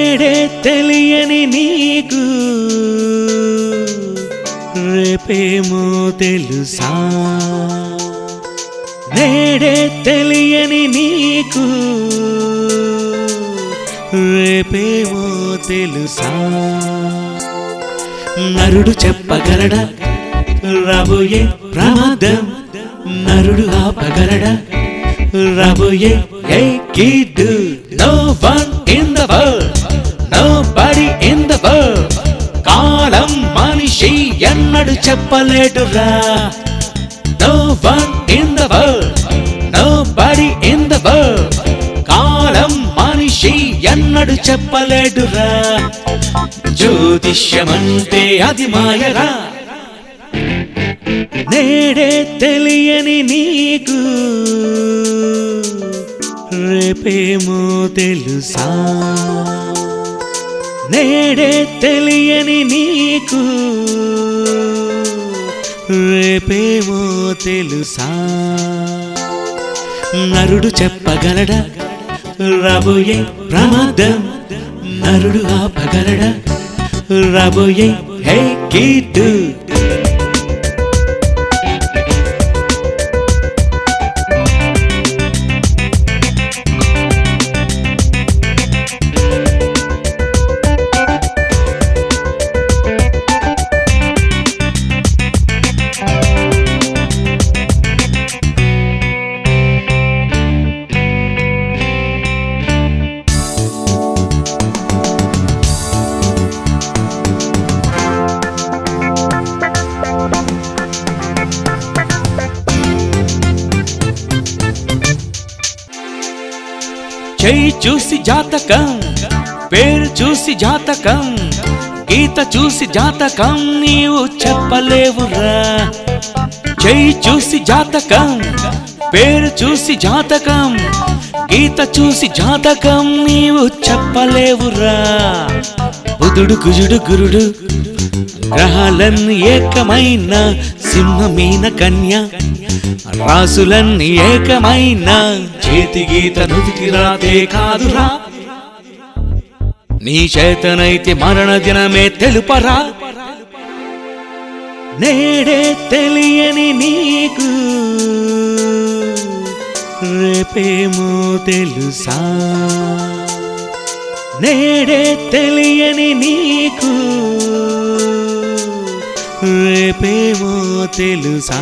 నేడే తెలియని నీకు. రేపేమో తెలుసా? నేడే తెలియని నీకు. రేపేమో తెలుసా? నరుడు చెప్పగలడా? రాబోయే ప్రమాదం. నరుడు ఆపగలడా? రాబోయే a kid? No one in the world. Body in the కాలం మనిషి ఎన్నడు చెప్పలేడురా. No one in the nobody in the కాలం మనిషి ఎన్నడు చెప్పలేడురా. జ్యోతిష్యమంటే అది మాయరా. నేడే తెలియని నీకు. రేపేమో తెలుసా? నేడే తెలియని నీకు. రేపేమో తెలుసా? నరుడు చెప్పగలడా? రాబోయే ప్రమాదం. నరుడు ఆపగలడా? రాబోయే హే కీటు చెయ్యి చూసి జాతకం పేరు చూసి జాతకం గీత చూసి జాతకం నీవు చెప్పలేవురా. చెయ్యి చూసి జాతకం పేరు చూసి జాతకం గీత చూసి జాతకం నీవు చెప్పలేవురా. బుధుడు కుజుడు గురుడు గ్రహాలన్ ఏకమైన సింహమీన కన్య రాసులన్ ఏకమైన చేతి గీత నుదికి రాతే కాదురా. నీ చేతనైతే మరణ దినమే తెలుపరా. నేడే తెలియని నీకు రేపేమో తెలుసా. నేడే తెలియని నీకు రేపేమో తెలుసా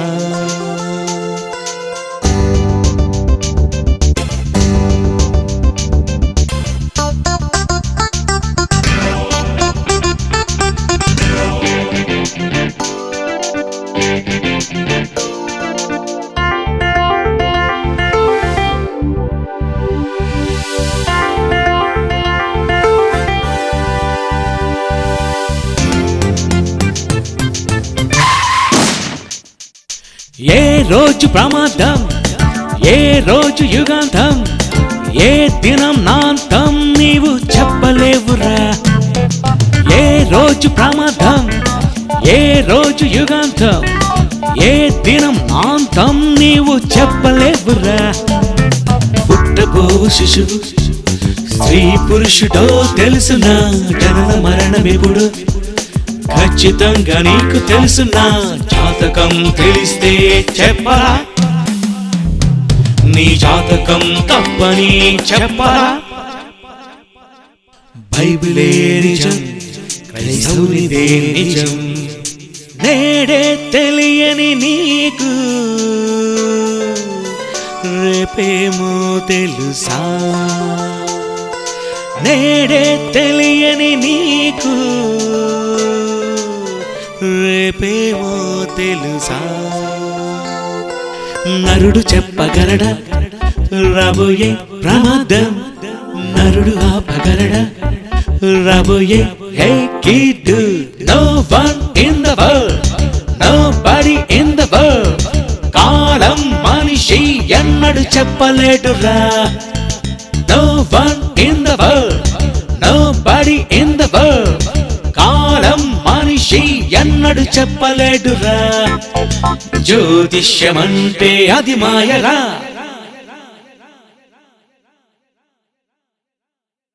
ఏ రోజు ప్రమాదం ఏ రోజు యుగాంతం ఏ దినం నాంతం నీవు చెప్పలేవురా. ఏ రోజు ప్రమాదం ఏ రోజు యుగాంతం ఏ దినం నాంతం నీవు చెప్పలేవురా. పుట్టబోవు శిశువు స్త్రీ పురుషుడో తెలుసునా జనన మరణమెప్పుడు ఖచ్చితంగా నీకు తెలుసునా జాతకం తెలిస్తే చెప్పరా? నీ జాతకం తప్పని చెప్పరా? బైబిలే నిజం క్రైస్తవునిదే నిజం నేడే తెలియని నీకు. రేపేమో తెలుసా? నేడే తెలియని నీకు. రేపేమో తెలుసా? నరుడు చెప్పగలడా? రాబోయే ప్రమాదం నరుడు ఆపగలడా? రాబోయే hey kid no one in the world nobody in the world కాలం మనిషి ఎన్నడు చెప్పలేడురా. No one in the world nobody in the world మనిషి ఎన్నడు చెప్పలేడురా. జ్యోతిష్యమంటే అది మాయరా.